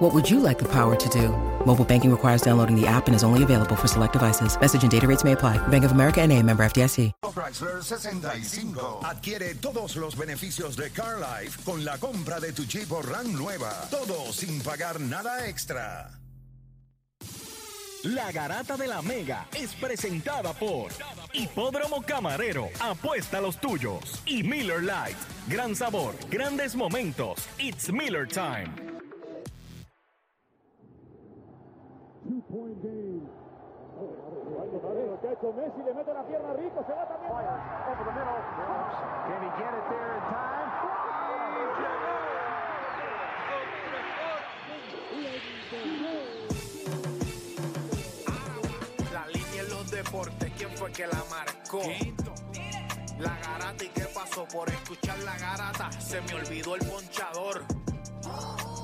What would you like the power to do? Mobile banking requires downloading the app and is only available for select devices. Message and data rates may apply. Bank of America and a member FDIC. Chrysler 65. Adquiere todos los beneficios de Car Life con la compra de tu Jeep o Ram nueva. Todo sin pagar nada extra. La Garata de la Mega es presentada por Hipódromo Camarero, apuesta a los tuyos. Y Miller Lite, gran sabor, grandes momentos. It's Miller Time. Messi le mete la pierna rico, se va también. Over the middle. Can he get it there in time? La línea en los deportes, ¿quién fue que la marcó? La garata y qué pasó por escuchar la garata, se me olvidó el ponchador.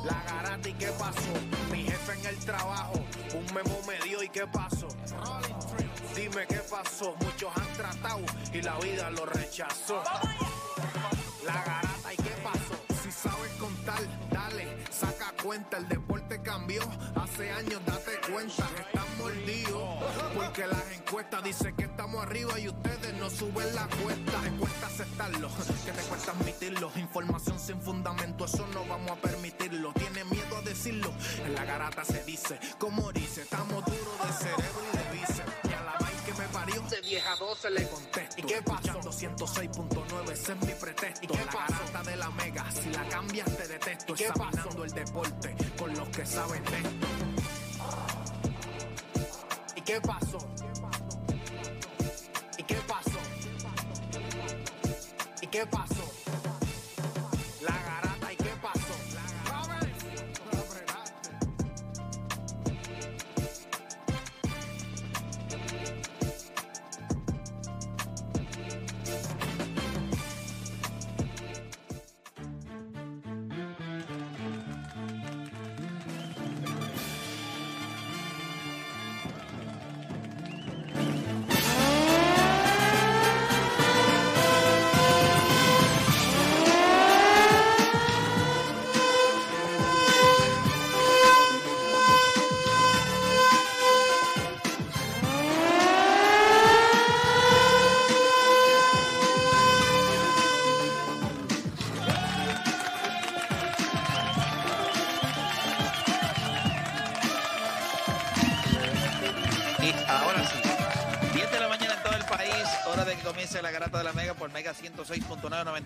La garata y qué pasó, mi jefe en el trabajo, un memo me dio y qué pasó. Dime qué pasó, muchos han tratado y la vida lo rechazó. La cuenta, el deporte cambió, hace años date cuenta, están mordidos, porque las encuestas dicen que estamos arriba y ustedes no suben la cuesta, te aceptarlo, que te cuesta admitirlo, información sin fundamento, eso no vamos a permitirlo, tiene miedo a decirlo, en la garata se dice, como dice, estamos duros de cerebro 10 a 12 le contesto. ¿Y qué pasó? 106.9, ese es mi pretexto. ¿Y qué la pasó? de la mega, si la cambias te detesto. ¿Y qué pasó? el deporte con los que saben de esto. ¿Y qué pasó? ¿Y qué pasó? ¿Y qué pasó? ¿Y qué pasó?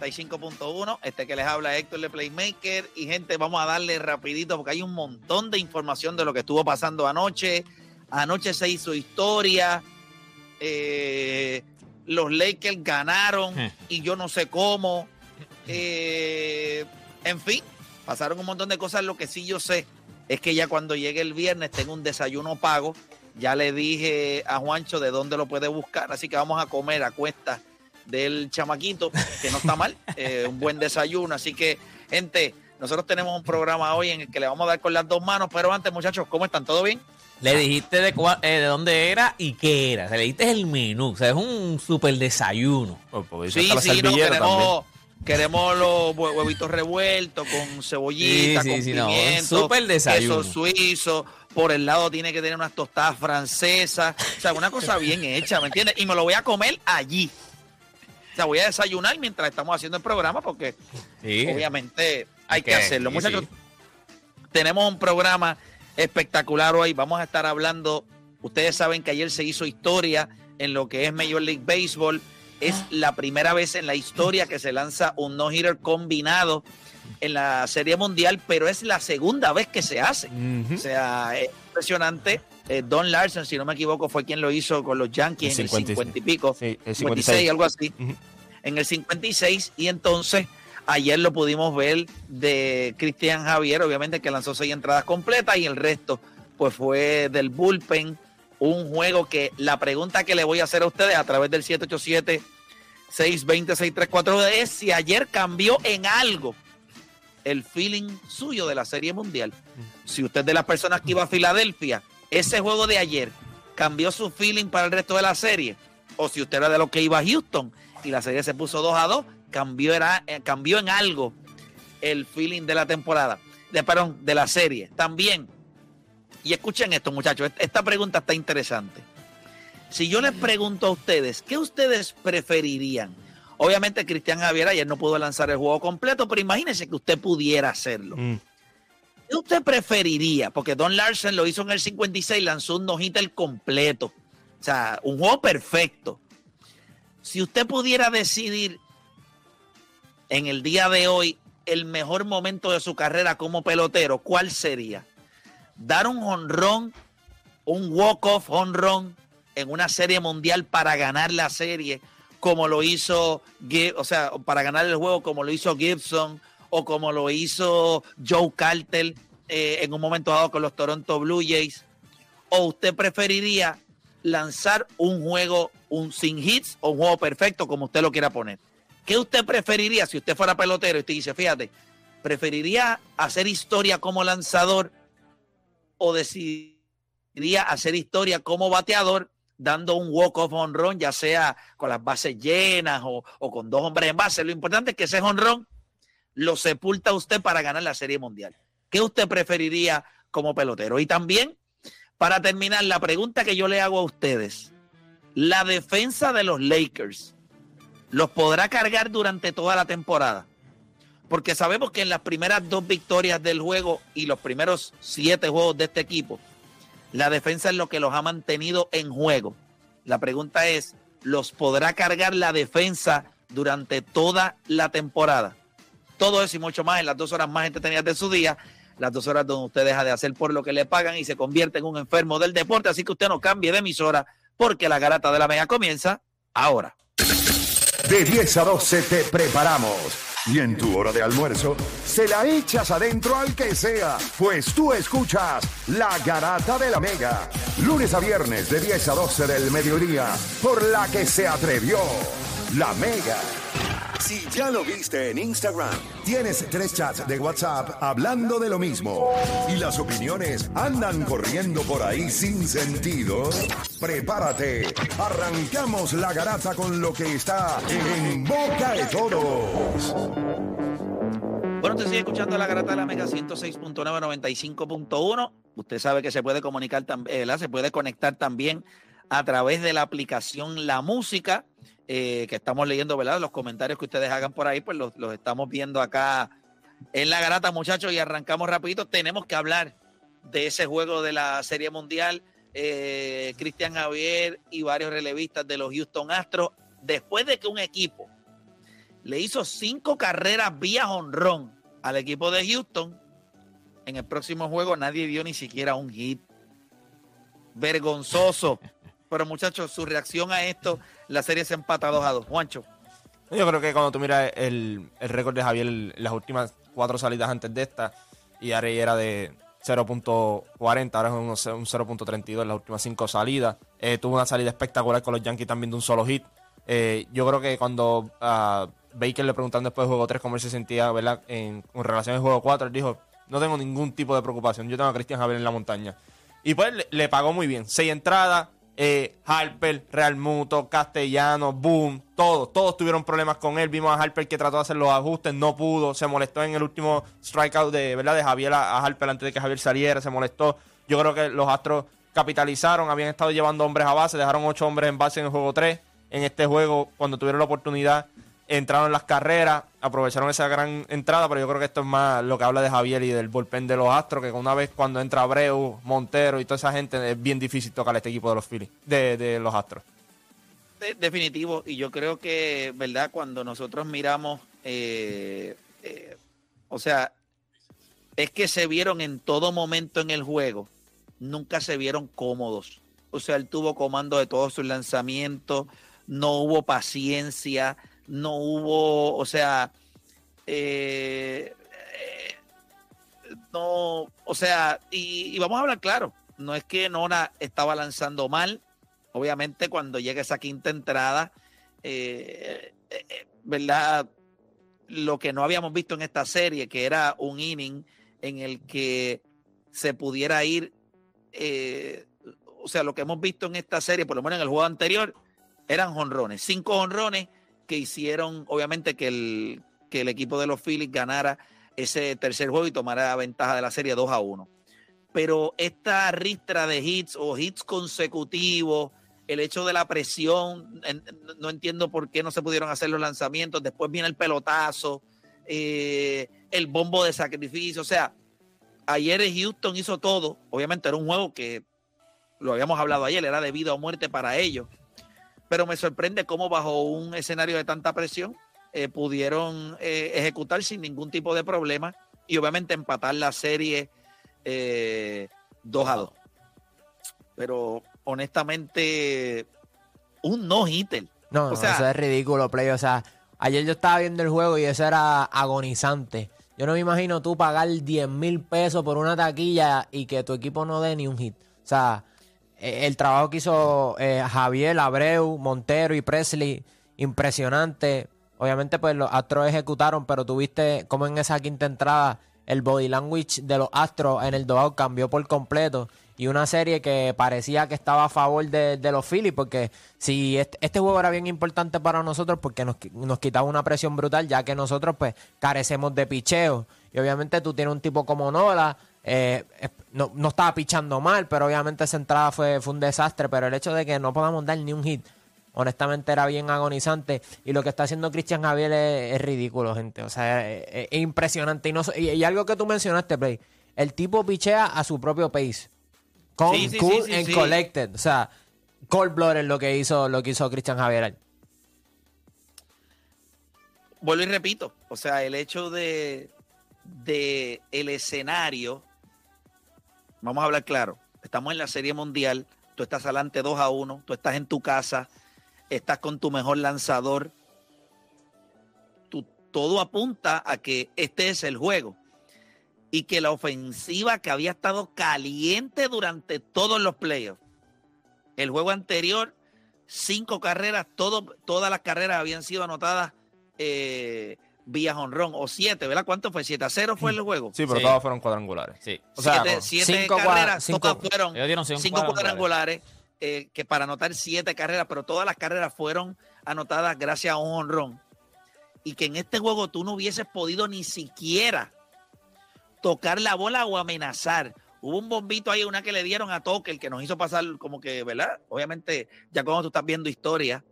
95.1. Este que les habla Héctor de Playmaker. Y gente, vamos a darle rapidito porque hay un montón de información de lo que estuvo pasando anoche. Anoche se hizo historia. Eh, los Lakers ganaron y yo no sé cómo. Eh, en fin, pasaron un montón de cosas. Lo que sí yo sé es que ya cuando llegue el viernes tengo un desayuno pago. Ya le dije a Juancho de dónde lo puede buscar, así que vamos a comer a cuesta del chamaquito, que no está mal, eh, un buen desayuno. Así que, gente, nosotros tenemos un programa hoy en el que le vamos a dar con las dos manos, pero antes, muchachos, ¿cómo están? ¿Todo bien? Le dijiste de, cua- eh, de dónde era y qué era. O sea, le dijiste el menú. O sea, es un super desayuno. Pues, pues, Sí, sí, no, queremos, queremos los hue- huevitos revueltos con cebollita, Sí, sí, con sí, no, pimiento, súper desayuno. queso suizo. Por el lado tiene que tener unas tostadas francesas. O sea, una cosa bien hecha, ¿me entiendes? Y me lo voy a comer allí. O sea, voy a desayunar mientras estamos haciendo el programa porque Sí. obviamente hay que Que- hacerlo. Muchachos, sí. tenemos un programa espectacular hoy. Vamos a estar hablando. Ustedes saben que ayer se hizo historia en lo que es Major League Baseball. Es la primera vez en la historia que se lanza un no-hitter combinado en la Serie Mundial, pero es la segunda vez que se hace. O sea, es impresionante. Eh, Don Larson, si no me equivoco, fue quien lo hizo con los Yankees El en 56. el 50 y pico. Sí, el 56, 56. algo así. En el 56, y entonces ayer lo pudimos ver de Cristian Javier, obviamente que lanzó seis entradas completas, y el resto, pues fue del bullpen. Un juego que la pregunta que le voy a hacer a ustedes a través del 787 620 634 es si ayer cambió en algo el feeling suyo de la Serie Mundial. Si usted de las personas que iba a Filadelfia, ese juego de ayer cambió su feeling para el resto de la serie, o si usted era de los que iba a Houston y la serie se puso 2 a 2, cambió, era, eh, cambió en algo el feeling de la temporada, de, perdón, de la serie. También, y escuchen esto muchachos, esta pregunta está interesante. Si yo les pregunto a ustedes, ¿qué ustedes preferirían? Obviamente Cristian Javier ayer no pudo lanzar el juego completo, pero imagínense que usted pudiera hacerlo. Mm. ¿Qué usted preferiría? Porque Don Larsen lo hizo en el 56, lanzó un no el completo. O sea, un juego perfecto. Si usted pudiera decidir en el día de hoy el mejor momento de su carrera como pelotero, ¿cuál sería? Dar un honrón, un walk-off honrón en una serie mundial para ganar la serie como lo hizo, o sea, para ganar el juego como lo hizo Gibson o como lo hizo Joe Carter eh, en un momento dado con los Toronto Blue Jays? ¿O usted preferiría lanzar un juego un sin hits o un juego perfecto, como usted lo quiera poner? ¿Qué usted preferiría si usted fuera pelotero y usted dice, fíjate, preferiría hacer historia como lanzador o decidiría hacer historia como bateador dando un walk-off honrón, ya sea con las bases llenas o, con dos hombres en base. Lo importante es que ese honrón lo sepulta usted para ganar la Serie Mundial. ¿Qué usted preferiría como pelotero? Y también, para terminar, la pregunta que yo le hago a ustedes, la defensa de los Lakers, ¿los podrá cargar durante toda la temporada? Porque sabemos que en las primeras dos victorias del juego y los primeros siete juegos de este equipo, la defensa es lo que los ha mantenido en juego. La pregunta es, ¿los podrá cargar la defensa durante toda la temporada? Todo eso y mucho más en las dos horas más entretenidas de su día, las dos horas donde usted deja de hacer por lo que le pagan y se convierte en un enfermo del deporte. Así que usted no cambie de emisora porque la garata de la mega comienza ahora. De 10 a 12 te preparamos. Y en tu hora de almuerzo, se la echas adentro al que sea, pues tú escuchas La Garata de la Mega, lunes a viernes de 10 a 12 del mediodía, por la que se atrevió La Mega. Si ya lo viste en Instagram, tienes tres chats de WhatsApp hablando de lo mismo y las opiniones andan corriendo por ahí sin sentido, prepárate. Arrancamos la garata con lo que está en boca de todos. Bueno, usted sigue escuchando la garata de la Mega 106.995.1. Usted sabe que se puede comunicar también, se puede conectar también a través de la aplicación La Música. Eh, que estamos leyendo, ¿verdad? Los comentarios que ustedes hagan por ahí, pues los, estamos viendo acá en la garata, muchachos, y arrancamos rapidito. Tenemos que hablar de ese juego de la Serie Mundial. Eh, Cristian Javier y varios relevistas de los Houston Astros, después de que un equipo le hizo cinco carreras vía honrón al equipo de Houston, en el próximo juego nadie dio ni siquiera un hit. Vergonzoso. Pero muchachos, su reacción a esto, la serie se empata 2 a 2. Juancho. Yo creo que cuando tú miras el, récord de Javier, las últimas cuatro salidas antes de esta, y Arey era de 0.40, ahora es un, 0.32 en las últimas cinco salidas. Eh, tuvo una salida espectacular con los Yankees también de un solo hit. Eh, yo creo que cuando a Baker le preguntaron después del juego 3 cómo él se sentía ¿verdad? En, relación al juego 4, él dijo, no tengo ningún tipo de preocupación, yo tengo a Cristian Javier en la montaña. Y pues le pagó muy bien. Seis entradas, eh, Harper, Real Muto, Castellano, Boom, todos, todos tuvieron problemas con él. Vimos a Harper que trató de hacer los ajustes, no pudo, se molestó en el último strikeout de, ¿verdad? de Javier a, Harper antes de que Javier saliera, se molestó. Yo creo que los Astros capitalizaron, habían estado llevando hombres a base, dejaron ocho hombres en base en el juego 3. En este juego, cuando tuvieron la oportunidad, entraron en las carreras, aprovecharon esa gran entrada, pero yo creo que esto es más lo que habla de Javier y del bullpen de los Astros, que una vez cuando entra Abreu, Montero y toda esa gente, es bien difícil tocar este equipo de los Phillies, de, los Astros. Definitivo, y yo creo que, ¿verdad? Cuando nosotros miramos, eh, eh, o sea, es que se vieron en todo momento en el juego, nunca se vieron cómodos. O sea, él tuvo comando de todos sus lanzamientos, no hubo paciencia, no hubo, o sea, eh, no, o sea, y, vamos a hablar claro, no es que Nona estaba lanzando mal. Obviamente, cuando llega esa quinta entrada, eh, eh, eh, ¿verdad? Lo que no habíamos visto en esta serie, que era un inning en el que se pudiera ir, eh, o sea, lo que hemos visto en esta serie, por lo menos en el juego anterior, eran jonrones, cinco jonrones que hicieron, obviamente, que el, que el equipo de los Phillies ganara ese tercer juego y tomara ventaja de la serie 2 a 1. Pero esta ristra de hits o hits consecutivos, el hecho de la presión, no entiendo por qué no se pudieron hacer los lanzamientos, después viene el pelotazo, eh, el bombo de sacrificio, o sea, ayer Houston hizo todo, obviamente era un juego que lo habíamos hablado ayer, era de vida o muerte para ellos, pero me sorprende cómo bajo un escenario de tanta presión eh, pudieron eh, ejecutar sin ningún tipo de problema y obviamente empatar la serie eh, 2 a 2. Pero honestamente, un no-hitter. No, O no, sea- eso es ridículo, Play. O sea, ayer yo estaba viendo el juego y eso era agonizante. Yo no me imagino tú pagar 10 mil pesos por una taquilla y que tu equipo no dé ni un hit. O sea, eh, el trabajo que hizo eh, Javier, Abreu, Montero y Presley, impresionante. Obviamente, pues los Astros ejecutaron, pero tuviste como en esa quinta entrada el body language de los Astros en el dogout cambió por completo. Y una serie que parecía que estaba a favor de, de los Phillies, porque si este, este juego era bien importante para nosotros, porque nos, nos quitaba una presión brutal, ya que nosotros pues carecemos de picheo. Y obviamente tú tienes un tipo como Nola, eh, no, no estaba pichando mal, pero obviamente esa entrada fue, fue un desastre. Pero el hecho de que no podamos dar ni un hit, honestamente era bien agonizante. Y lo que está haciendo Cristian Javier es, es ridículo, gente. O sea, es, es- es impresionante. Y, no, y, y algo que tú mencionaste, Play, el tipo pichea a su propio pace. Con Sí, sí, cool sí, and collected. O sea, cold blooded lo que hizo, lo que hizo Cristian Javier. vuelvo y repito, o sea, el hecho de, de el escenario, vamos a hablar claro, estamos en la Serie Mundial, tú estás adelante 2 a 1, tú estás en tu casa, estás con tu mejor lanzador, tú, todo apunta a que este es el juego. Y que la ofensiva que había estado caliente durante todos los playoffs, el juego anterior, cinco carreras, todo, todas las carreras habían sido anotadas eh, vía honrón o siete, ¿verdad? ¿Cuánto fue? ¿7 a 0 fue el juego? Sí, pero Sí. todas fueron cuadrangulares. Sí. O sea, siete con- siete cinco cua- carreras, cinco- todas fueron Ellos dieron cinco cinco cuadrangulares. cuadrangulares, eh, que para anotar siete carreras, pero todas las carreras fueron anotadas gracias a un honrón. Y que en este juego tú no hubieses podido ni siquiera tocar la bola o amenazar. Hubo un bombito ahí, una que le dieron a Toque, el que nos hizo pasar como que, ¿verdad? Obviamente, ya cuando tú estás viendo historia,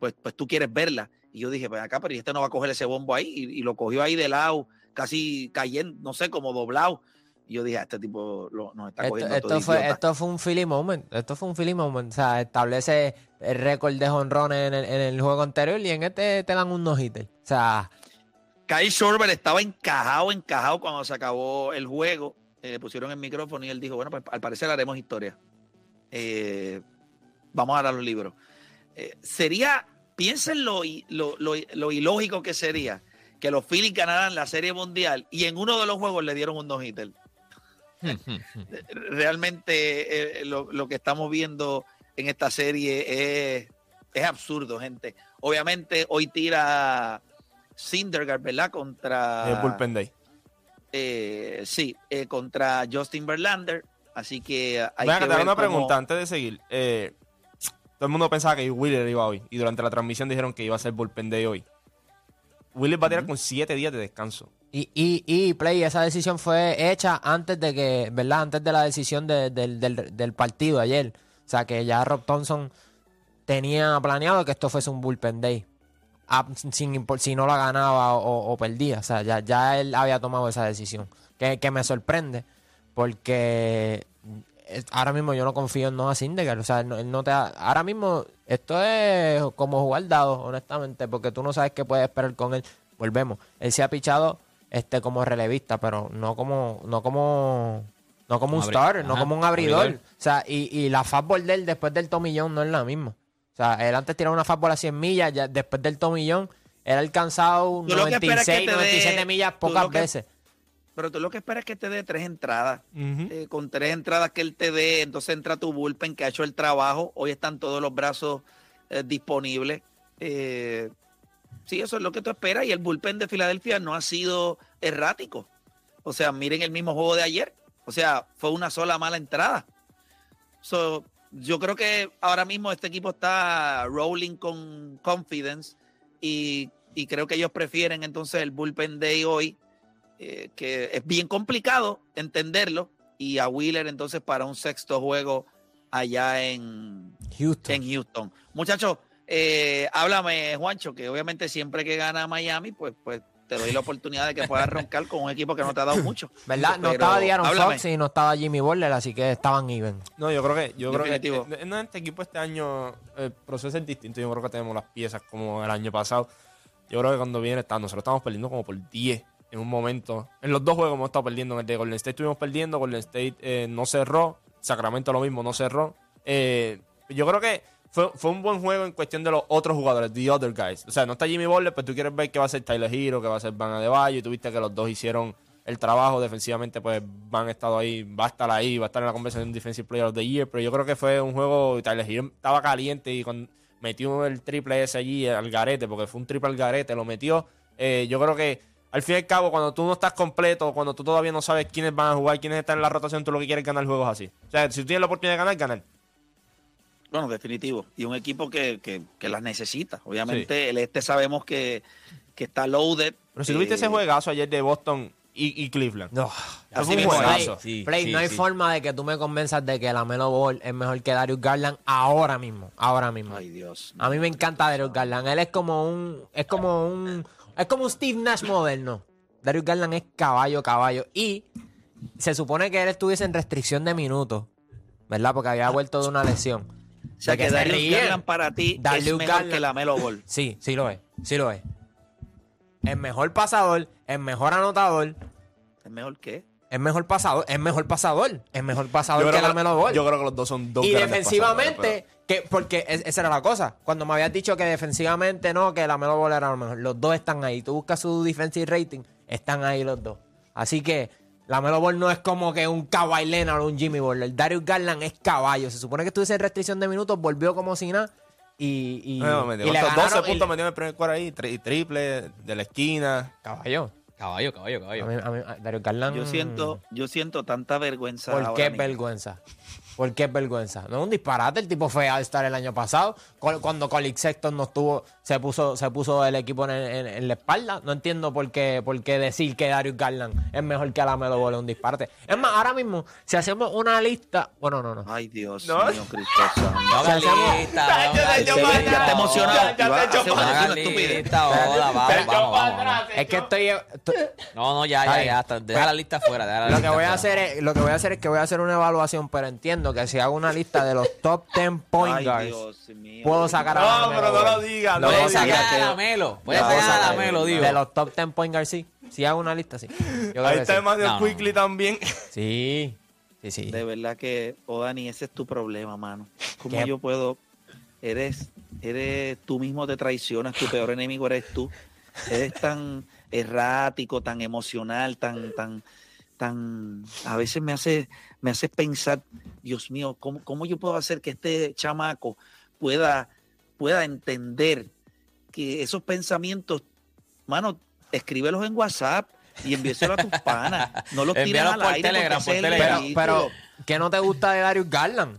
pues, pues tú quieres verla. Y yo dije, pues acá, pero este no va a coger ese bombo ahí. Y, y lo cogió ahí de lado, casi cayendo, no sé, como doblado. Y yo dije, "Ah, este tipo lo- nos está Esto, cogiendo esto todo fue, idiota". esto fue un Philly moment. Esto fue un Philly moment. O sea, establece el récord de jonrones en el, en el juego anterior y en este te dan un no-hitter. O sea, Kyle Schwarber estaba encajado, encajado cuando se acabó el juego. Eh, le pusieron el micrófono y él dijo, bueno, pues al parecer haremos historia. Eh, vamos a dar los libros. Eh, sería, piensen lo, lo, lo- lo ilógico que sería que los Phillies ganaran la Serie Mundial y en uno de los juegos le dieron un no-hitter. Realmente eh, lo, lo que estamos viendo en esta serie es, es absurdo, gente. Obviamente hoy tira Syndergaard, ¿verdad? Contra... Bullpen Day. eh, sí, eh, contra Justin Verlander. Así que hay Venga, que ver una cómo- pregunta antes de seguir. Eh, todo el mundo pensaba que Wheeler iba hoy. Y durante la transmisión dijeron que iba a ser Bullpen Day hoy. Wheeler va a tirar con siete días de descanso. y, y, y Play, esa decisión fue hecha antes de que, ¿verdad? Antes de la decisión de- del, del- del partido ayer. O sea, que ya Rob Thompson tenía planeado que esto fuese un bullpen day. Ah, sin impor- si no la ganaba o, o perdía. O sea, ya, ya él había tomado esa decisión. Que, que me sorprende. Porque ahora mismo yo no confío en Noah Syndergaard. O sea, él no, él no te ha- ahora mismo esto es como jugar dados, honestamente, porque tú no sabes qué puedes esperar con él. Volvemos. Él se ha pichado este como relevista, pero no como no como no como un Como starter, no Ajá, como un abridor. abridor. O sea, y, y la fastball de él después del tomillón no es la misma. O sea, él antes tiraba una fastball a 100 millas, ya después del tomillón él ha alcanzado Tú lo que esperas 96, es que te dé- 97 millas tú pocas que- veces. Pero tú lo que esperas es que te dé tres entradas. Eh, con tres entradas que él te dé, entonces entra tu bullpen que ha hecho el trabajo. Hoy están todos los brazos eh, disponibles. Eh, sí, eso es lo que tú esperas. Y el bullpen de Filadelfia no ha sido errático. O sea, miren el mismo juego de ayer. O sea, fue una sola mala entrada. So, yo creo que ahora mismo este equipo está rolling con confidence y, y creo que ellos prefieren entonces el bullpen day hoy, eh, que es bien complicado entenderlo, y a Wheeler entonces para un sexto juego allá en, Houston. en Houston. Muchachos, eh, háblame, Juancho, que obviamente siempre que gana Miami, pues, pues te doy la oportunidad de que puedas roncar con un equipo que no te ha dado mucho. ¿Verdad? No estaba Diaron. Fox y no estaba Jimmy Butler, así que estaban even. No, yo creo que, yo creo que Definitivo. eh, en este equipo este año el proceso es distinto. Yo creo que tenemos las piezas como el año pasado. Yo creo que cuando viene está, nosotros estamos perdiendo como por 10 en un momento. En los dos juegos hemos estado perdiendo. En el de Golden State estuvimos perdiendo, Golden State eh, no cerró, Sacramento lo mismo, no cerró. Eh, yo creo que fue, fue un buen juego en cuestión de los otros jugadores, the other guys. O sea, no está Jimmy Butler, pero tú quieres ver qué va a ser Tyler Hero, qué va a ser Van Adebayo, y tuviste que los dos hicieron el trabajo defensivamente, pues Van estado ahí, va a estar ahí, va a estar en la conversación Defensive Player of the Year, pero yo creo que fue un juego, Tyler Hero estaba caliente y cuando metió el triple ese allí al garete, porque fue un triple al garete, lo metió. Eh, yo creo que al fin y al cabo, cuando tú no estás completo, cuando tú todavía no sabes quiénes van a jugar, quiénes están en la rotación, tú lo que quieres es ganar juegos así. O sea, si tú tienes la oportunidad de ganar, ganar. Bueno, definitivo. Y un equipo que, que- que las necesita. Obviamente, el este sabemos que, que está loaded. Pero si tuviste Eh, ese juegazo ayer de Boston y, y Cleveland. No. Fue un es. juegazo. Sí, Play, sí, no hay sí. forma de que tú me convenzas de que la Melo Ball es mejor que Darius Garland ahora mismo. Ahora mismo. Ay, Dios. A mí me encanta Darius Garland. Él es como un. Es como un. Es como un Steve Nash moderno. Darius Garland es caballo, caballo. Y se supone que él estuviese en restricción de minutos. ¿Verdad? Porque había vuelto de una lesión. O sea, De que se Darius. Garland para ti es Darius mejor Garland- que la Melo Ball. Sí, sí lo es. Sí lo es. Es mejor pasador, es mejor anotador, ¿Es mejor que? es mejor pasador, es mejor pasador, es mejor pasador Yo que la Melo Ball. yo creo que los dos son dos y defensivamente, pasadores, que, porque es- esa era la cosa. Cuando me habías dicho que defensivamente no, que la Melo Ball era lo mejor. Los dos están ahí. Tú buscas su defensive rating, están ahí los dos. Así que la Melo Ball no es como que un Kawhi Leonard o un Jimmy Butler. Darius Garland es caballo. Se supone que estuviese en restricción de minutos, volvió como si nada. Y, y, No, me y dio le ganaron 12 y- puntos metió en el primer cuarto ahí, tri- triple de la esquina. Caballo. Caballo, caballo, A caballo. mí, a mí- a Darius Garland. Yo siento, yo siento tanta vergüenza. ¿Por ahora qué mismo. vergüenza? ¿Por qué vergüenza? No es un disparate. El tipo fue a estar el año pasado. cu- Cuando Colin Sexton no estuvo, se puso, se puso el equipo en, en- en la espalda. No entiendo por qué, por qué decir que Darius Garland es mejor que la Melo Ball un disparate. Es más, ahora mismo, si hacemos una lista. Bueno, no, no. Ay, Dios No. mío, Cristo santo. No Si hacemos- lista, ya te emocionado. Ya, te a para atrás. Es que estoy. No, no, ya, ya, ya. está. Deja la lista fuera. deja la Lo que lista voy a fuera. hacer es, lo que voy a hacer es que voy a hacer una evaluación, pero entiendo que si hago una lista de los top 10 point Ay, guards, Dios mío. puedo sacar a la No, pero no lo digas. No Puedes digas. sacar a Melo. Sacar a Melo, digo. De los top 10 point sí. Si hago una lista, sí. Yo Ahí está sí. Emmanuel No, no, Quickly también. Sí, sí, sí. De verdad que, oh Dani, ese es tu problema, mano. ¿Cómo ¿Qué? yo puedo? Eres, eres tú mismo te traicionas, tu peor enemigo eres tú. Eres tan errático, tan emocional, tan, tan, tan. A veces me hace, me hace pensar, Dios mío, ¿cómo, cómo yo puedo hacer que este chamaco pueda, pueda entender que esos pensamientos, mano, escríbelos en WhatsApp y envíeselo a tus panas. No los tires al por aire Telegram, por Telegram. Pero, pero, ¿qué no te gusta de Darius Garland?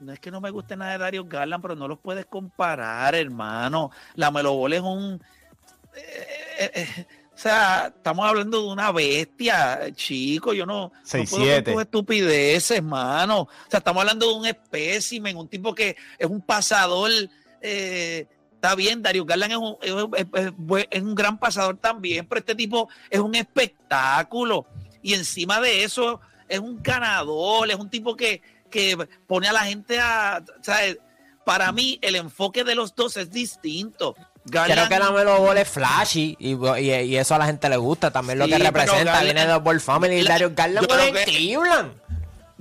No es que no me guste nada de Darius Garland, pero no los puedes comparar, hermano. La Melo Ball es un. eh, eh, eh, o sea, estamos hablando de una bestia, chico. Yo no, no Seis, puedo con siete. tus estupideces, hermano. O sea, estamos hablando de un espécimen, un tipo que es un pasador. eh, está bien, Darius Garland es un, es- es- es es un gran pasador también, pero este tipo es un espectáculo. Y encima de eso, es un ganador, es un tipo que, que pone a la gente a. ¿sabes? Para mí, el enfoque de los dos es distinto. Creo Garland- que la Melo Ball es flashy y, y- y eso a la gente le gusta. También lo que representa Garland- viene de Ball Family y Darius Garland creo Cleveland.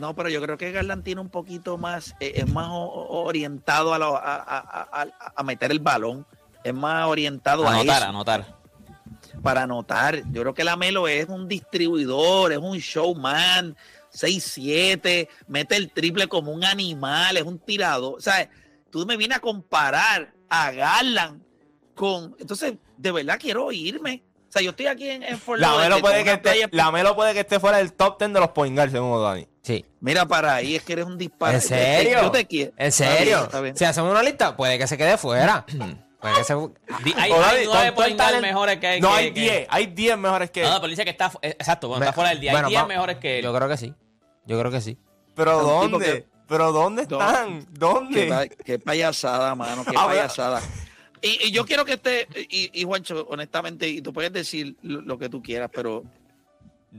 No, pero yo creo que Garland tiene un poquito más, eh, es más orientado a, lo- a, a- a- meter el balón, es más orientado a Anotar, eso. anotar. para anotar. Yo creo que la Melo es un distribuidor, es un showman, 6-7, mete el triple como un animal, es un tirador. O sea, tú me vienes a comparar a Garland con. Entonces, de verdad quiero irme. O sea, yo estoy aquí en, en Fort La Melo, puede que esté, la Melo puede que esté fuera del top 10 de los point guards, según Dani. Sí. Mira para ahí, es que eres un disparo. ¿En serio? Yo te quiero. ¿En Está bien, serio? está bien. Si hacemos una lista, puede que se quede fuera. puede que se... Di- Hay, O Dani, hay nueve talent- mejores que No, que- hay que- 10, hay 10 mejores que No, él. no, pero dice que está. eh, Exacto, bueno, Me- está fuera del día. Bueno, hay 10 va- mejores que él. Yo creo que sí. Yo creo que sí. Pero ¿dónde? que- Pero ¿dónde No. están? ¿Dónde? pa- qué payasada, mano, qué A ver. payasada. Y, y yo quiero que esté, y, y Juancho, honestamente, y tú puedes decir lo, lo que tú quieras, pero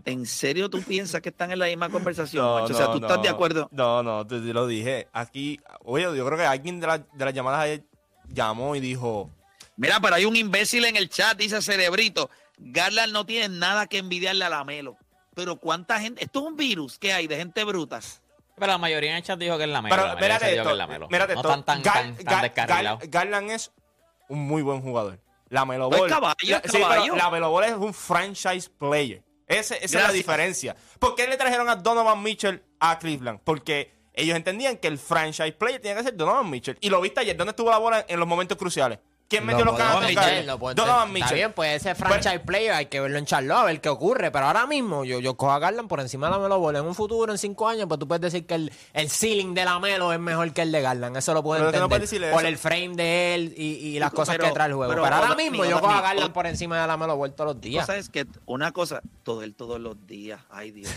¿en serio tú piensas que están en la misma conversación, Juancho? o sea, ¿tú estás de acuerdo? No, no, te, te lo dije. Aquí, oye, yo creo que alguien de, la- de las llamadas ayer llamó y dijo, Mira, pero hay un imbécil en el chat, dice Cerebrito, Garland no tiene nada que envidiarle a la Melo. Pero cuánta gente, esto es un virus que hay de gente bruta. Pero la mayoría en el chat dijo que es la melo. pero la mírate esto, es la melo. mírate no esto. tan, tan, Gar- tan, tan Gar- descarrilado. Gar- Garland es un muy buen jugador. La Melo Pues Ball. caballo, la, sí, pero caballo. la Melo Ball es un franchise player. Ese- esa es la diferencia. ¿Por qué le trajeron a Donovan Mitchell a Cleveland? Porque ellos entendían que el franchise player tenía que ser Donovan Mitchell. Y lo viste ayer, ¿dónde estuvo la bola en los momentos cruciales? ¿Quién metió los canastos? lo puede- Donovan Está Mitchell. bien, puede ser franchise player, hay que verlo en Charlotte, a ver qué ocurre. Pero ahora mismo yo, yo cojo a Garland por encima de la Melo Ball. En un futuro, en cinco años, pues tú puedes decir que el, el ceiling de la Melo es mejor que el de Garland. Eso lo puedo no entender. puedes decirle por eso. el frame de él y, y las Pero- cosas que trae el juego. Pero, pero, ahora mismo mi- yo cojo a Garland por encima de la Melo Ball todos los días. cosa es que una cosa, todo él todos los días. Ay, Dios.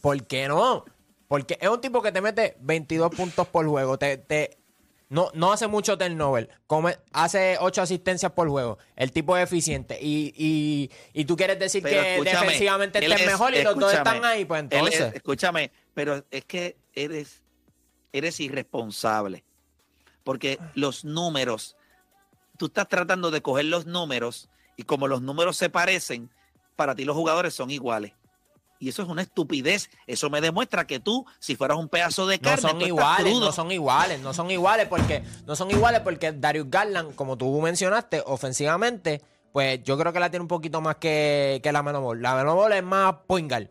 ¿Por qué no? Porque es un tipo que te mete 22 puntos por juego. Te, te, no, no hace mucho turnover. Come, hace 8 asistencias por juego. El tipo es eficiente. Y, y, y tú quieres decir Pero que defensivamente este es mejor y los dos están ahí. Pues es- entonces. escúchame, pero es que eres, eres irresponsable. Porque los números, tú estás tratando de coger los números y como los números se parecen, para ti los jugadores son iguales. Y eso es una estupidez. Eso me demuestra que tú, si fueras un pedazo de No carne, son tú estás iguales, no son iguales, no son iguales porque no son iguales porque Darius Garland, como tú mencionaste, ofensivamente, pues yo creo que la tiene un poquito más que, que la Melo Ball. La Melo Ball es más point guard.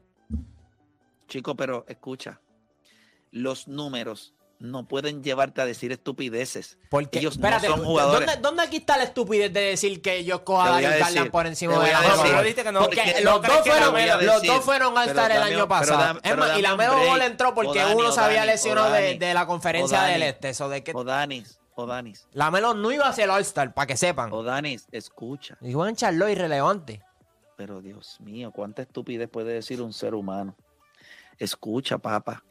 Chico, pero escucha, los números no pueden llevarte a decir estupideces. Porque, Ellos espérate, no son jugadores. ¿dónde, dónde aquí está la estupidez de decir que yo cojo Te a decir, Garland por encima de la decir. Ball? Porque Porque no los, dos fueron, a los decir. dos fueron al estar el año pero pasado. pero y la break. Ball entró porque Dani, uno se había lesionado de, la conferencia del este. Eso de que O Danis, o Danis, la Melo no iba a ser All-Star, para que sepan. o Danis, escucha. Y Juan Charlo irrelevante. Pero Dios mío, cuánta estupidez puede decir un ser humano. Escucha, papá.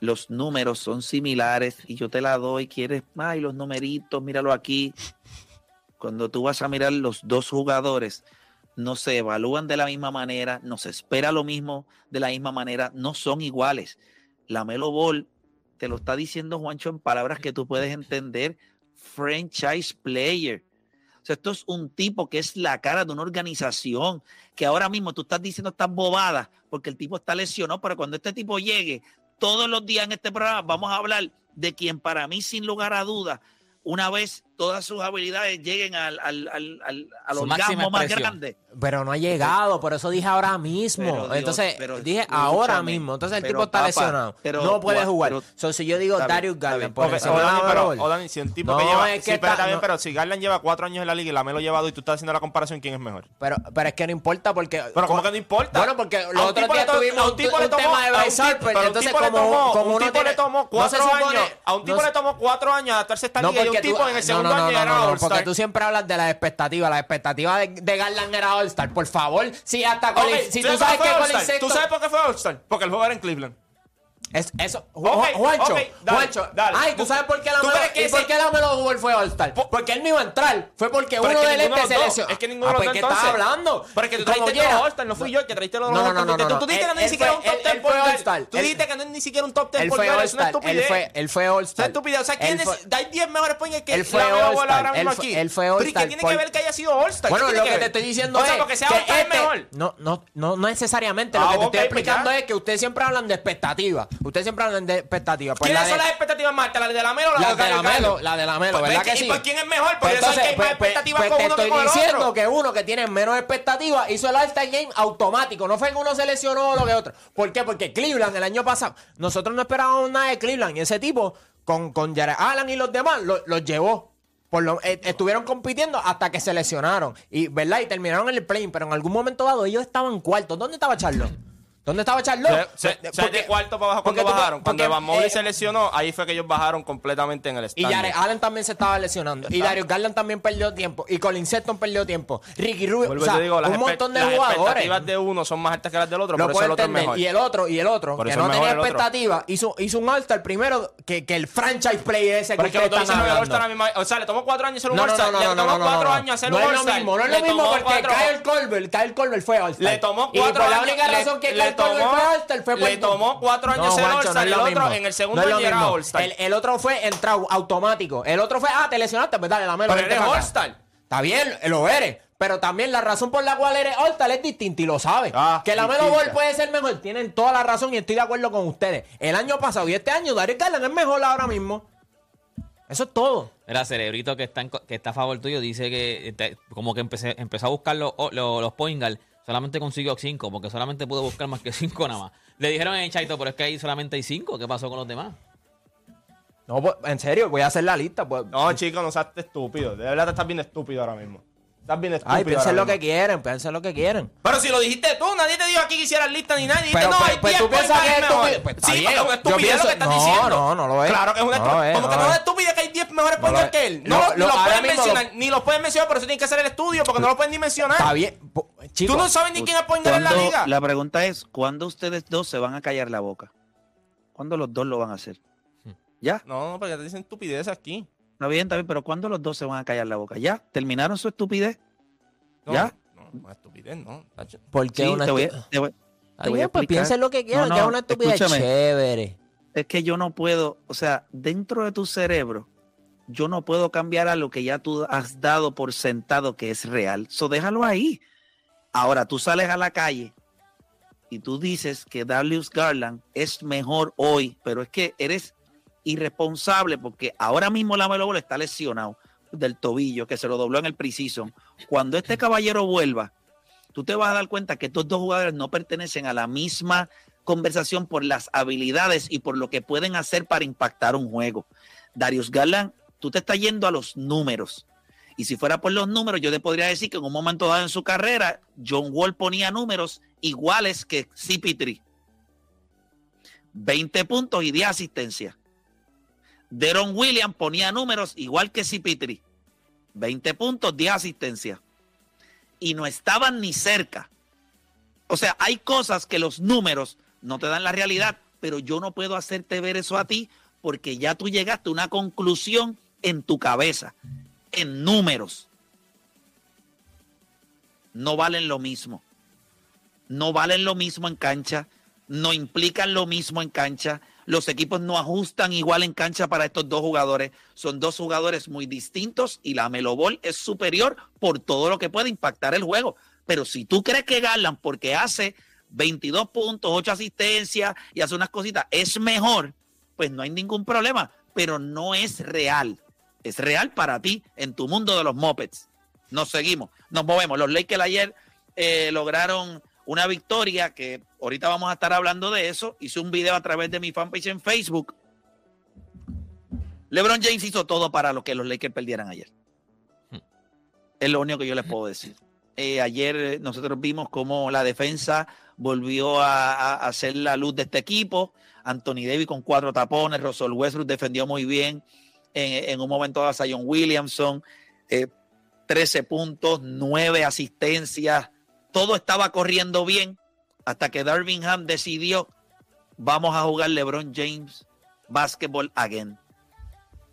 Los números son similares y yo te la doy. Quieres, ay, los numeritos, míralo aquí. Cuando tú vas a mirar los dos jugadores, no se evalúan de la misma manera, no se espera lo mismo de la misma manera, no son iguales. La Melo Ball te lo está diciendo Juancho en palabras que tú puedes entender. Franchise player. O sea, esto es un tipo que es la cara de una organización, que ahora mismo tú estás diciendo estas bobadas porque el tipo está lesionado, pero cuando este tipo llegue, todos los días en este programa vamos a hablar de quien para mí, sin lugar a dudas, una vez todas sus habilidades lleguen al, al, al, al, al orgasmo más grande. Pero no ha llegado, por eso dije ahora mismo. Pero, Dios, Entonces, pero dije escúchame, ahora mismo. Entonces el pero, tipo está papá, lesionado. pero, no puede jugar. pero- So, si yo digo bien, Darius Garland por Ok, encima o de la Dani, Melo pero, Ball. o Dani, si un tipo No, que lleva. es que sí, pero está- bien, no. pero si Garland lleva cuatro años en la liga y la Melo lleva dos y tú estás haciendo la comparación, ¿quién es mejor? Pero, pero es que no importa porque. Pero ¿cómo que no importa? Bueno, porque A un los otros tipo le días tuvimos un un, tipo le un tomó- tema de pero un Entonces, tipo le como, un tipo le tomó cuatro años. A un tipo le tomó cuatro años adaptarse a esta liga y un tipo en el no, segundo no, no, no, porque tú siempre hablas de las expectativas. Las expectativas de, de Garland era All-Star. Por favor, si hasta Ok, Colin, si tú ¿sabes que Colin All-Star? ¿Tú Sexton- sabes por qué fue All-Star? Porque el juego era en Cleveland. Es, eso, Ju- Ok, Juancho, ok, dale, Juancho. dale. Ay, ¿tú sabes por qué la ¿Tú Melo, que ¿y por qué la Melo fue All-Star? Porque él no iba a entrar. Fue porque Pero uno es del este de se lesionó. Es que ninguno Ah, de los pues, dos ¿qué estás entonces. hablando? Pero es que tú trajiste los All-Star, no fui yo el que trajiste los No, no, All-Star. no, no, Tú- no. Tú dijiste que no Él- ni siquiera un top fue- 10 él por. All-Star. Tú dijiste que no es ni siquiera un top 10 Él por fue guard. Es una All-Star. Él estupidez. fue, él fue All-Star. es estupidez. O sea, ¿quién es- hay 10 mejores points que la Melo All-Star. ahora mismo aquí. él fue Pero, ¿y All-Star qué tiene por- que ver que haya sido All-Star? Bueno, ¿Qué lo que te estoy diciendo O sea, es porque sea All-Star es este- mejor. No, no, no, no necesariamente. Lo que te estoy pues explicando es que ustedes siempre hablan de expectativas. Ustedes siempre hablan de expectativas. Pues la ¿Quiénes de, son las expectativas más altas? ¿La de la Melo o la, la de de la? Melo, la de la Melo, Pues, ¿verdad ¿y que sí? pues quién es mejor? Porque Pues eso es que hay más pues, expectativas con te uno que estoy con el diciendo otro. que uno que tiene menos expectativas hizo el All-Star Game automático. No fue que uno se lesionó o lo que otro. ¿Por qué? Porque Cleveland el año pasado, nosotros no esperábamos nada de Cleveland. Y ese tipo, con, con Jared Allen y los demás, lo- los llevó. Por lo- eh, estuvieron compitiendo hasta que se lesionaron. Y, ¿verdad? Y terminaron en el play pero en algún momento dado ellos estaban cuartos. ¿Dónde estaba Charlo? ¿Dónde estaba Charlo? Se- se- se- de cuarto para abajo cuando bajaron. Cuando Evan Mobley eh, se lesionó, ahí fue que ellos bajaron completamente en el Y estadio. Jared Allen también se estaba lesionando. Y Darius Garland también perdió tiempo. Y Colin Sexton perdió tiempo. Ricky Rubio. O y sea, digo, las, un montón de las jugadores. expectativas de uno son más altas que las del otro, Lo por eso el otro es mejor. Y el otro, y el otro, Por que no tenía el otro. expectativa, hizo, hizo un All-Star primero que, que el franchise play ese que ustedes están el hablando. O sea, le tomó cuatro años hacer un No, no, no, Le no, no, tomó no, cuatro no. años hacer No un es lo mismo, no es lo mismo porque Kyle Colbert, Kyle Colbert fue All-Star. Le tomó Y cuatro por la años. única razón que le tomó- fue Le cuatro años Juancho, All-Star. y el otro, mismo. en el segundo año era. All-Star. El, el otro fue entrado automático. El otro fue, ah, te lesionaste, pues dale, dame Pero eres All-Star. Está bien, lo eres. Pero también la razón por la cual eres All-Star es distinta y lo sabes. Ah, que la Melo. Ball puede ser mejor. Tienen toda la razón y estoy de acuerdo con ustedes. El año pasado y este año, Darius Garland es mejor ahora mismo. Eso es todo. Era Cerebrito que está, en que está a favor tuyo, dice que te- como que empecé, empezó a buscar los, los, los point guard, solamente consiguió 5, porque solamente pudo buscar más que 5 nada más. Le dijeron en Chaito, pero es que ahí solamente hay 5, ¿qué pasó con los demás? No, pues, en serio, voy a hacer la lista. Pues. No, chico, no seas estúpido. De verdad te estás bien estúpido ahora mismo. Estás bien estúpido. Ay, piensen lo que quieren, piensen lo que quieren. Pero si lo dijiste tú, nadie te dijo aquí que hicieras lista ni nadie. Dijiste, Pero, no, pues, hay pues, 10 tú piensas que es estúpido. Pues, sí, bien. porque es estupidez lo que estás no, diciendo. no, no lo es. Claro que es una No lo es, Como no que no es es. estúpido que hay 10 mejores No point lo guards es. que él. No, Lo- pueden mencionar. lo- Ni los pueden mencionar, por eso tienen que hacer el estudio, porque no lo pueden ni mencionar. Está bien. Tú no sabes ni quién es guard en la ¿Cuándo- liga. La pregunta es, ¿cuándo ustedes dos se van a callar la boca? ¿Cuándo los dos lo van a hacer? ¿Ya? No, no, porque te dicen estupidez aquí. Está bien, está bien, pero ¿cuándo los dos se van a callar la boca? ¿Ya? ¿Terminaron su estupidez? No, ¿Ya? No, no, estupidez, no. tacho. porque Sí, una te voy, a- estu- te voy- Está te voy a bien, pues piensen lo que quieran, No, que es una estupidez escúchame. chévere. es que yo no puedo, o sea, dentro de tu cerebro, yo no puedo cambiar a lo que ya tú has dado por sentado que es real. So déjalo ahí. Ahora tú sales a la calle y tú dices que Darius Garland es mejor hoy, pero es que eres irresponsable porque ahora mismo la Melo está lesionado del tobillo que se lo dobló en el preseason. Cuando este caballero vuelva, tú te vas a dar cuenta que estos dos jugadores no pertenecen a la misma conversación por las habilidades y por lo que pueden hacer para impactar un juego. Darius Garland, tú te estás yendo a los números. Y si fuera por los números, yo te podría decir que en un momento dado en su carrera, John Wall ponía números iguales que CP3. 20 puntos y 10 asistencias. Deron Williams ponía números igual que CP3. 20 puntos, 10 asistencias. Y no estaban ni cerca. O sea, hay cosas que los números no te dan la realidad, pero yo no puedo hacerte ver eso a ti porque ya tú llegaste a una conclusión en tu cabeza, en números. No valen lo mismo. No valen lo mismo en cancha, no implican lo mismo en cancha. Los equipos no ajustan igual en cancha para estos dos jugadores. Son dos jugadores muy distintos y la Melo Ball es superior por todo lo que puede impactar el juego. Pero si tú crees que Garland, porque hace 22 puntos, 8 asistencias y hace unas cositas, es mejor, pues no hay ningún problema. Pero no es real. Es real para ti en tu mundo de los mopeds. Nos seguimos, nos movemos. Los Lakers ayer eh, lograron una victoria que ahorita vamos a estar hablando de eso. Hice un video a través de mi fanpage en Facebook. LeBron James hizo todo para lo que los Lakers perdieran ayer. Es lo único que yo les puedo decir. Eh, ayer eh, nosotros vimos cómo la defensa volvió a, a- a hacer la luz de este equipo. Anthony Davis con cuatro tapones, Russell Westbrook defendió muy bien. En, en un momento a Zion Williamson, eh, 13 puntos, 9 asistencias. Todo estaba corriendo bien hasta que Darvingham decidió, vamos a jugar LeBron James basketball again.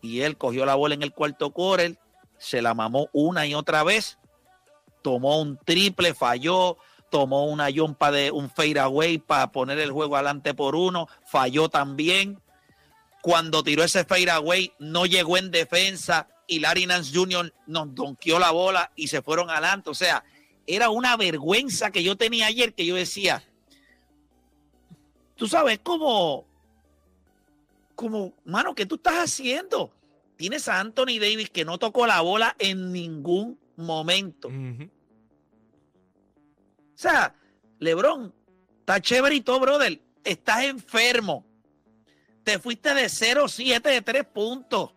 Y él cogió la bola en el cuarto quarter, se la mamó una y otra vez, tomó un triple, falló, tomó una yompa de un fade away para poner el juego adelante por uno, falló también. Cuando tiró ese fade away, no llegó en defensa y Larry Nance Jr. nos donkeó la bola y se fueron adelante. O sea, era una vergüenza que yo tenía ayer que yo decía, tú sabes, como como, mano, ¿qué tú estás haciendo? Tienes a Anthony Davis que no tocó la bola en ningún momento. O sea, LeBron, está chévere y todo, brother. Estás enfermo. Te fuiste de 0-7 de 3 puntos.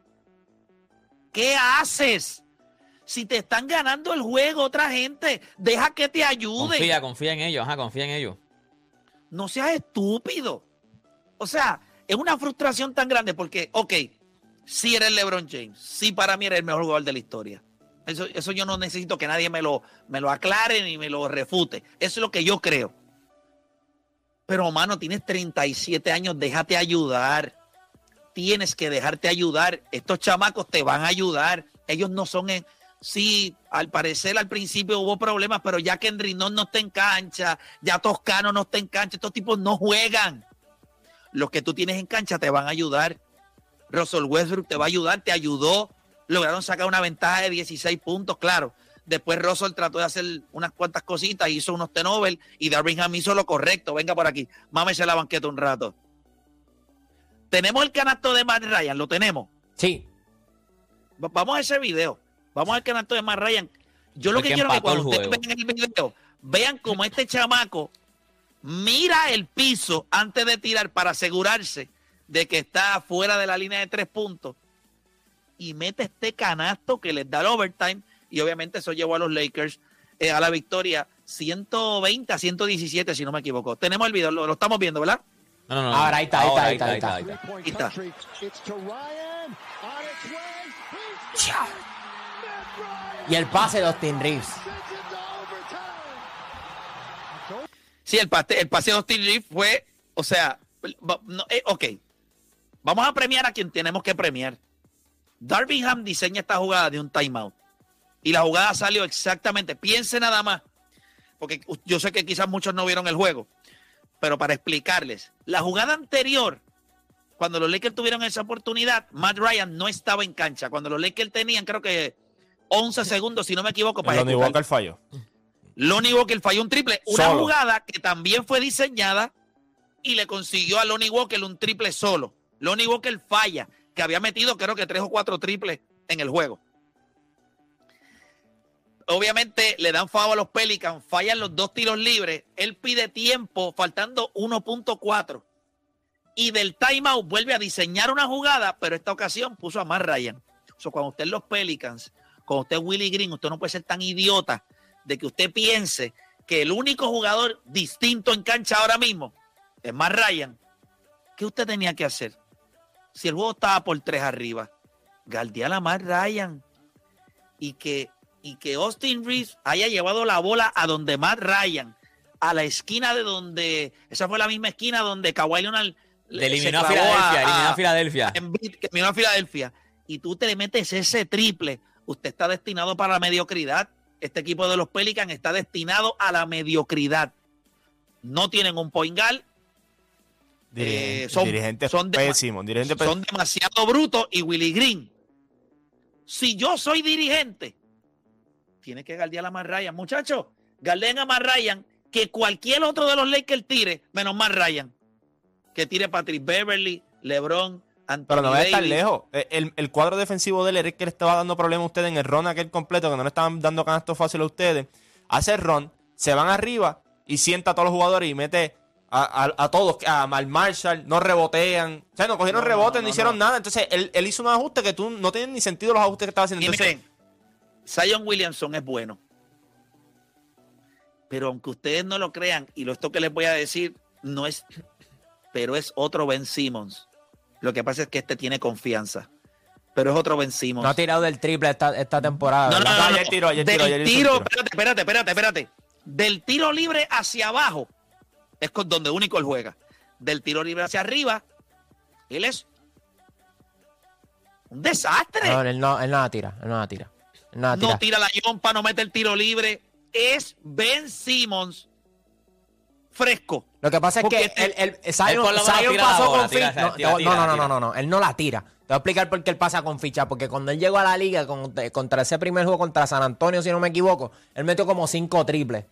¿Qué haces? Si te están ganando el juego otra gente, deja que te ayude. Confía, confía en ellos, ajá, confía en ellos. No seas estúpido. O sea, es una frustración tan grande porque, ok, sí eres LeBron James, sí para mí eres el mejor jugador de la historia. Eso, eso yo no necesito que nadie me lo, me lo aclare ni me lo refute. Eso es lo que yo creo. Pero, mano, tienes 37 años, déjate ayudar. Tienes que dejarte ayudar. Estos chamacos te van a ayudar. Ellos no son en... Sí, al parecer al principio hubo problemas, pero ya que Enrinón no está en cancha, ya Toscano no está en cancha, estos tipos no juegan. Los que tú tienes en cancha te van a ayudar. Russell Westbrook te va a ayudar, te ayudó. Lograron sacar una ventaja de 16 puntos, claro. Después Russell trató de hacer unas cuantas cositas, hizo unos tenovel y Darvingham hizo lo correcto. Venga por aquí, mámese la banqueta un rato. Tenemos el canasto de Matt Ryan, lo tenemos. Sí. Va- Vamos a ese video. Vamos al canasto de Matt Ryan. Yo lo que que quiero es que cuando ustedes vean el video, vean cómo este chamaco mira el piso antes de tirar para asegurarse de que está fuera de la línea de tres puntos y mete este canasto que les da el overtime y obviamente eso llevó a los Lakers eh, a la victoria 120 a 117 si no me equivoco. Tenemos el video, lo, lo estamos viendo, ¿verdad? No, no, no. Ahora, ahí está, ahí está, ahí está, ahí está. Ahí está. country. It's Y el pase de Austin Reeves. Sí, el, pase, el pase de Austin Reeves fue, o sea, no, eh, ok, vamos a premiar a quien tenemos que premiar. Darvingham diseña esta jugada de un timeout y la jugada salió exactamente, piense nada más, porque yo sé que quizás muchos no vieron el juego, pero para explicarles, la jugada anterior, cuando los Lakers tuvieron esa oportunidad, Matt Ryan no estaba en cancha, cuando los Lakers tenían creo que 11 segundos, si no me equivoco, para Lonnie. Walker falló. Lonnie Walker falló un triple. Una Solo. jugada que también fue diseñada y le consiguió a Lonnie Walker un triple solo. Lonnie Walker falla, que había metido creo que tres o cuatro triples en el juego. Obviamente le dan favor a los Pelicans, fallan los dos tiros libres. Él pide tiempo, faltando 1.4. Y del timeout vuelve a diseñar una jugada, pero esta ocasión puso a más Ryan. O sea, cuando usted los Pelicans, cuando usted es Willie Green, usted no puede ser tan idiota de que usted piense que el único jugador distinto en cancha ahora mismo es más Ryan. ¿Qué usted tenía que hacer? Si el juego estaba por tres arriba, galdear a más Ryan y que, y que Austin Reeves haya llevado la bola a donde Matt Ryan, a la esquina de donde, esa fue la misma esquina donde Kawhi Leonard Le eliminó a se clavó Filadelfia, eliminó a- a Filadelfia. Embiid, que eliminó a Filadelfia, y tú te le metes ese triple, usted está destinado para la mediocridad. Este equipo de los Pelicans está destinado a la mediocridad. No tienen un point guard, Dirigente, Eh, son- dirigente son pésimo. Dirigente son demasiado brutos y Willie Green. Si yo soy dirigente, tiene que guardiar a Matt Ryan. Muchachos, guarden a Matt Ryan que cualquier otro de los Lakers tire, menos Matt Ryan. Que tire Patrick Beverly, LeBron, Anthony Pero no va a estar lejos. Eh, El, el cuadro defensivo de él el que le estaba dando problemas a ustedes en el run aquel completo, que no le estaban dando canastos fácil a ustedes. Hace el run, se van arriba y sienta a todos los jugadores y mete a, a- a todos, a Mal Marshall, no rebotean. O sea, no cogieron No, no, rebotes, no, no, hicieron no. nada. Entonces, él, él hizo un ajuste que tú no tienen ni sentido los ajustes que estaba haciendo. Y Entonces, miren, Zion Williamson es bueno. Pero aunque ustedes no lo crean, y lo esto que les voy a decir, no es, pero es otro Ben Simmons. Lo que pasa es que este tiene confianza. Pero es otro Ben Simmons. No ha tirado del triple esta, esta temporada. No, no, no, Del tiro, tiro. espérate, espérate, espérate, espérate. Del tiro libre hacia abajo es con donde único él juega. Del tiro libre hacia arriba, él es un desastre. No, él no, él no la tira. Él no la tira. Él la tira. no tira la yompa, no mete el tiro libre. Es Ben Simmons fresco. Lo que pasa es que este- él, Zion, Zion pasó bola, con ficha. No, tira, no, tira, no, no, tira. no, no, él no la tira. Te voy a explicar por qué él pasa con ficha. Porque cuando él llegó a la liga con- contra ese primer juego contra San Antonio, si no me equivoco, él metió como cinco triples.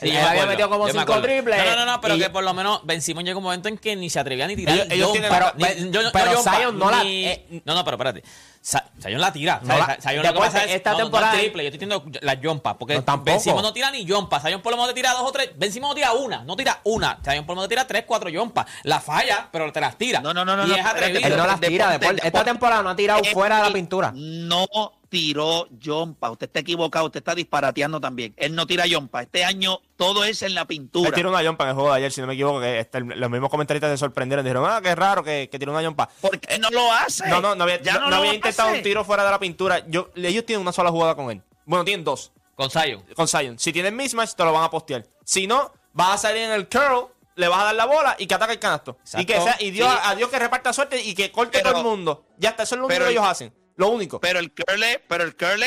Sí, Él yo me había metido como yo cinco triples. No, no, no, no, pero y- que por lo menos Ben Simon llegó un momento en que ni se atrevía ni tirar. Ellos- tienen- ni- pero- yo- pero Zion no la- ni- eh, no, no, pero espérate. Sa- Zion la tira. No lo que pasa es esta no, temporada- no triple, yo estoy diciendo las jumpas, porque. Ben Simon no tira ni jumpa. Zion por lo menos te tira dos o tres. Ben Simon no tira una, no tira una. Zion por lo menos te tira tres, cuatro jumpas. La falla, pero te las tira. No, no, no, Y es atrevido. Él no las tira. deporte, esta temporada no ha tirado fuera de la pintura. No tiró Jompa. Usted está equivocado, usted está disparateando también. Él no tira Jompa. Este año todo es en la pintura. Él tiró una yompa en el juego de ayer, si no me equivoco, que este, los mismos comentaristas se sorprendieron. Dijeron, ah, qué raro que, que tiró una yompa. ¿Por qué no lo hace? No, no, no había, Ya no- no no lo había intentado hace. un tiro fuera de la pintura. Yo, ellos tienen una sola jugada con él. Bueno, tienen dos Con Zion. con Zion. Si tienen mismatch, te lo van a postear. Si no, vas a salir en el curl, le vas a dar la bola y que ataque el canasto. Y que sea, y Dios, Sí. a Dios que reparta suerte y que corte Pero- todo el mundo. Ya está, eso es lo único que el- ellos hacen. Lo único. Pero el curl pero el curl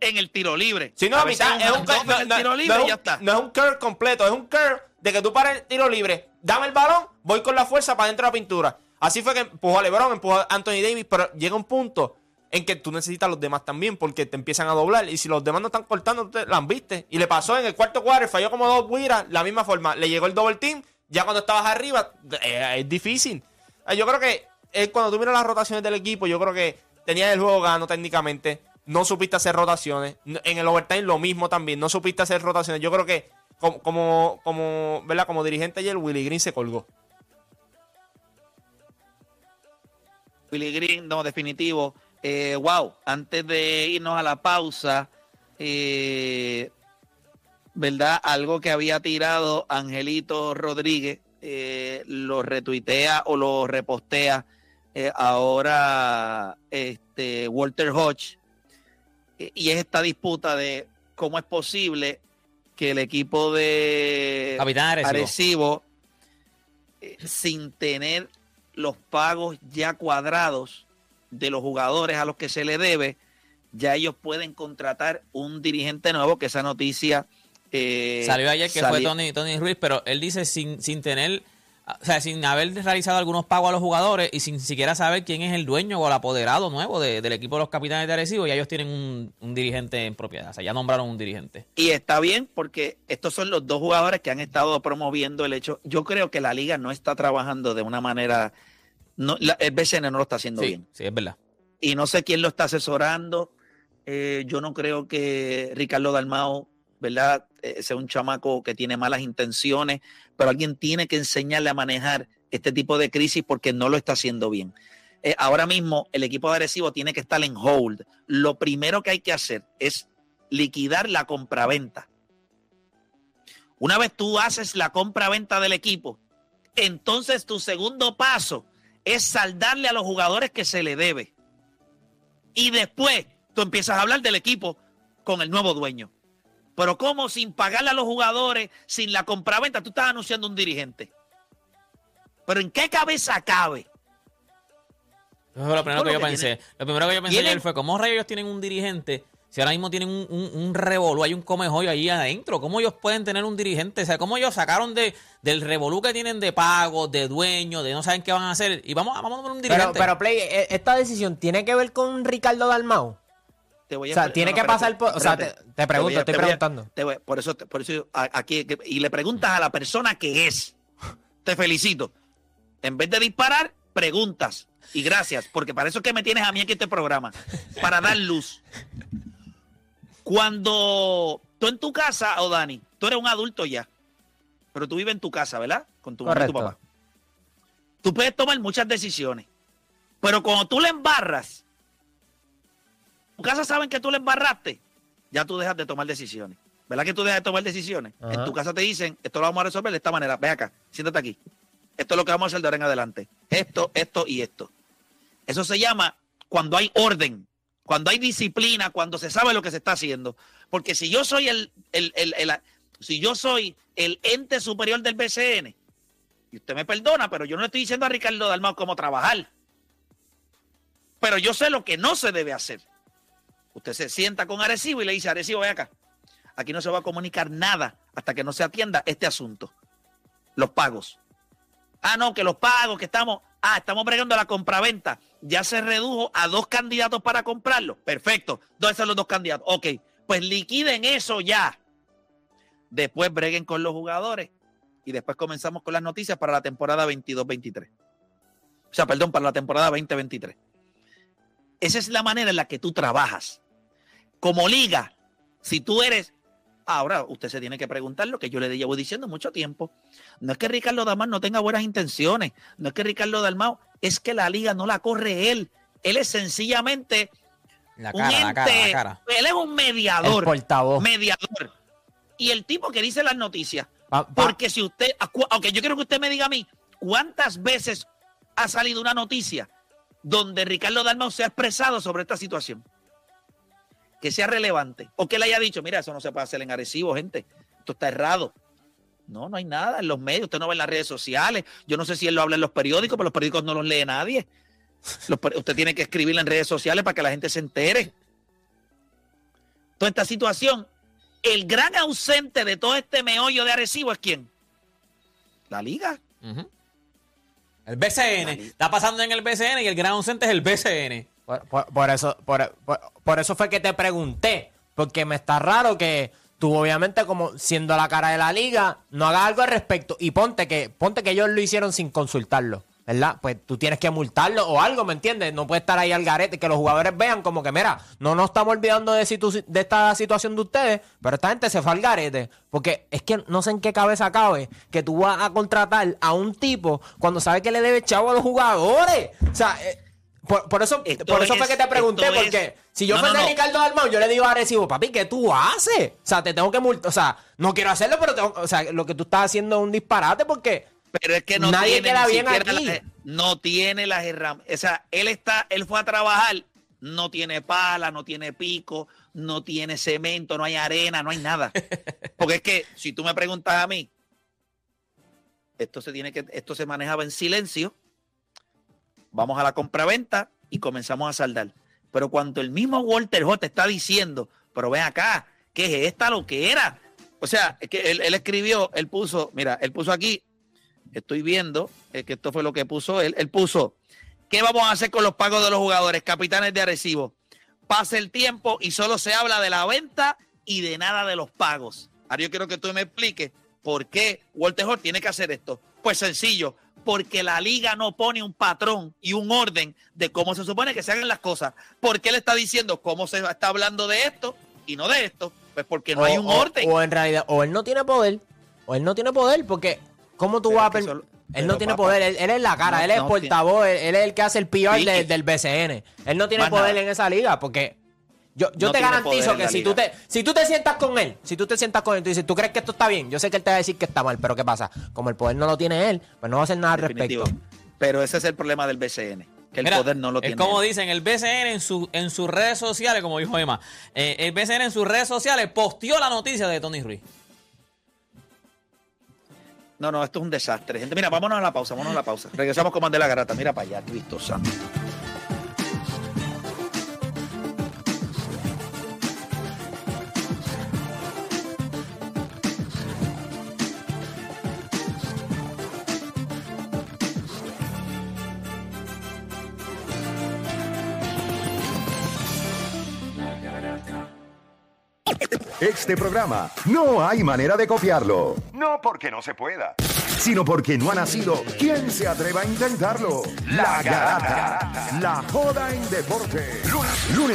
en el tiro libre. Si no, a mitad, es un, curl- no, en el tiro no libre y ya está. no es un curl completo, es un curl de que tú pares el tiro libre, dame el balón, voy con la fuerza para dentro de la pintura. Así fue que empujó a LeBron, empujó a Anthony Davis, pero llega un punto en que tú necesitas a los demás también porque te empiezan a doblar y si los demás no están cortando, tú te las viste. Y le pasó en el cuarto cuadro, falló como dos guiras, la misma forma. Le llegó el double team, ya cuando estabas arriba, eh, es difícil. Eh, Yo creo que eh, cuando tú miras las rotaciones del equipo, yo creo que tenías el juego gano técnicamente. No supiste hacer rotaciones. En el overtime lo mismo también. No supiste hacer rotaciones. Yo creo que como, como, como, ¿verdad? como dirigente ayer, Willy Green se colgó. Willy Green, no, definitivo. Eh, wow, antes de irnos a la pausa, eh, ¿verdad? Algo que había tirado Angelito Rodríguez, eh, lo retuitea o lo repostea eh, ahora este, Walter Hodge. Eh, y es esta disputa de cómo es posible que el equipo de Arecibo. Arecibo, eh, sin tener los pagos ya cuadrados de los jugadores a los que se le debe, ya ellos pueden contratar un dirigente nuevo, que esa noticia... eh, Salió ayer que fue Tony, Tony Ruiz, pero él dice sin, sin tener, o sea, sin haber realizado algunos pagos a los jugadores y sin siquiera saber quién es el dueño o el apoderado nuevo de- del equipo de los capitanes de Arecibo, ya ellos tienen un, un dirigente en propiedad, o sea, ya nombraron un dirigente. Y está bien porque estos son los dos jugadores que han estado promoviendo el hecho. Yo creo que la liga no está trabajando de una manera... No, la- el BCN no lo está haciendo Sí, bien. sí, es verdad. y no sé quién lo está asesorando. Eh, yo no creo que Ricardo Dalmao, ¿verdad? Sea un chamaco que tiene malas intenciones, pero alguien tiene que enseñarle a manejar este tipo de crisis porque no lo está haciendo bien. Eh, ahora mismo el equipo de tiene que estar en hold. Lo primero que hay que hacer es liquidar la compraventa. Una vez tú haces la compraventa del equipo, entonces tu segundo paso es saldarle a los jugadores que se le debe. Y después tú empiezas a hablar del equipo con el nuevo dueño. Pero ¿cómo sin pagarle a los jugadores, sin la compraventa, tú estás anunciando un dirigente? Pero ¿en qué cabeza cabe? Eso fue lo primero que lo yo que pensé. Lo primero que yo pensé Tienen- ayer fue, ¿cómo rayos ellos tienen un dirigente? Si ahora mismo tienen un, un, un revolú, hay un comejollo ahí adentro, ¿cómo ellos pueden tener un dirigente? O sea, ¿cómo ellos sacaron de, del revolú que tienen de pagos, de dueños, de no saben qué van a hacer? Y vamos, vamos a poner un Pero, dirigente. pero Play, eh, esta decisión tiene que ver con Ricardo Dalmau. Te voy O a sea, expli- tiene no, que pasar por. O sea, te, pregunto, voy estoy voy preguntando. te voy- por eso, por eso aquí, y le preguntas a la persona que es. Te felicito. En vez de disparar, preguntas. Y gracias, porque para eso es que me tienes a mí aquí este programa. Para dar luz. Cuando tú en tu casa, o Dani, tú eres un adulto ya, pero tú vives en tu casa, ¿verdad? Con tu mamá y tu papá. Tú puedes tomar muchas decisiones, pero cuando tú le embarras, tu casa saben que tú le embarraste, ya tú dejas de tomar decisiones. ¿Verdad que tú dejas de tomar decisiones? Ajá. En tu casa te dicen, esto lo vamos a resolver de esta manera. Ve acá, siéntate aquí. Esto es lo que vamos a hacer de ahora en adelante. Esto, esto y esto. Eso se llama cuando hay orden, cuando hay disciplina, cuando se sabe lo que se está haciendo. Porque si yo soy el, el- el- el- si yo soy el ente superior del BCN, y usted me perdona, pero yo no le estoy diciendo a Ricardo Dalmau cómo trabajar. Pero yo sé lo que no se debe hacer. Usted se sienta con Arecibo y le dice, Arecibo, ve acá. Aquí no se va a comunicar nada hasta que no se atienda este asunto. Los pagos. Ah, no, que los pagos, que estamos, ah, estamos bregando la compraventa. Ya se redujo a dos candidatos para comprarlo. Perfecto. ¿Dónde están los dos candidatos? Ok, pues liquiden eso ya. después breguen con los jugadores y después comenzamos con las noticias para la temporada 22-23. O sea, perdón, para la temporada 2023. Esa es la manera en la que tú trabajas. Como liga, si tú eres Ahora usted se tiene que preguntar lo que yo le llevo diciendo mucho tiempo. No es que Ricardo Dalmau no tenga buenas intenciones, no es que Ricardo Dalmau, es que la liga no la corre él. Él es sencillamente La un cara, la cara, la ente- cara. Él es un mediador. El portavoz. Mediador. Y el tipo que dice las noticias. Pa- pa- Porque si usted, aunque yo quiero que usted me diga a mí, ¿cuántas veces ha salido una noticia donde Ricardo Dalmau se ha expresado sobre esta situación? Que sea relevante. O que le haya dicho, mira, eso no se puede hacer en Arecibo, gente. Esto está errado. No, no hay nada en los medios. Usted no ve en las redes sociales. Yo no sé si él lo habla en los periódicos, pero los periódicos no los lee nadie. Usted tiene que escribirlo en redes sociales para que la gente se entere. Toda esta situación, el gran ausente de todo este meollo de Arecibo es quién? La liga. El BCN. Está pasando en el BCN y el gran ausente es el BCN. Por, por- por eso, por eso fue que te pregunté. Porque me está raro que tú, obviamente, como siendo la cara de la liga, no hagas algo al respecto. Y ponte que, ponte que ellos lo hicieron sin consultarlo. ¿Verdad? Pues tú tienes que multarlo o algo, ¿me entiendes? No puede estar ahí al garete, que los jugadores vean como que, mira, no nos estamos olvidando de, situ- de esta situación de ustedes, pero esta gente se fue al garete. Porque es que no sé en qué cabeza cabe que tú vas a contratar a un tipo cuando sabes que le debe chavo a los jugadores. O sea, eh, por, por eso, Esto por eso fue que te pregunté, es- porque si yo No, fuera no, no. Ricardo Dalmau, yo le digo a Arecibo, papi, ¿qué tú haces? O sea, te tengo que multar. O sea, no quiero hacerlo, pero tengo- o sea, lo que tú estás haciendo es un disparate porque Pero es que no Nadie tiene queda ni bien aquí. no tiene las herramientas. O sea, él está, él fue a trabajar, no tiene pala, no tiene pico, no tiene cemento, no hay arena, no hay nada. Porque es que si tú me preguntas a mí, esto se tiene que, esto se manejaba en silencio. Vamos a la compraventa y comenzamos a saldar. Pero cuando el mismo Walter J está diciendo, pero ven acá, ¿qué es esta lo que era? O sea, es que él, él escribió, él puso, mira, él puso aquí, estoy viendo eh, que esto fue lo que puso él. Él puso, ¿qué vamos a hacer con los pagos de los jugadores, capitanes de Arecibo? Pasa el tiempo y solo se habla de la venta y de nada de los pagos. Ahora yo quiero que tú me expliques por qué Walter Hort tiene que hacer esto. Pues sencillo, porque la liga no pone un patrón y un orden de cómo se supone que se hagan las cosas. ¿Por qué él está diciendo cómo se está hablando de esto y no de esto? Pues porque no o, hay un o- orden. o en realidad, o él no tiene poder, o él no tiene poder, porque ¿cómo tú Pero vas a es Él no tiene papá, poder, él, él es la cara, no- él es no portavoz, él, él es el que hace el PR Sí. de- del BCN. Él no tiene Más poder nada. en esa liga, porque yo, yo No te garantizo que si liga. tú, te, si tú te sientas con él, si tú te sientas con él, tú dices, ¿tú crees que esto está bien? Yo sé que él te va a decir que está mal, pero ¿qué pasa? Como el poder no lo tiene él, pues no va a hacer nada al respecto. Pero ese es el problema del BCN, que el Mira, poder no lo es tiene. como él. dicen, el BCN en, su, en sus redes sociales, como dijo Emma, eh, el BCN en sus redes sociales posteó la noticia de Tony Ruiz. No, no, esto es un desastre. Gente, mira, vámonos a la pausa, vámonos a la pausa. Regresamos con Mandela Garata. Mira para allá, Cristo Santo. Este programa no hay manera de copiarlo. No porque no se pueda, sino porque no ha nacido. ¿Quién se atreva a intentarlo? La Garata. La joda en deporte. Lunes, lunes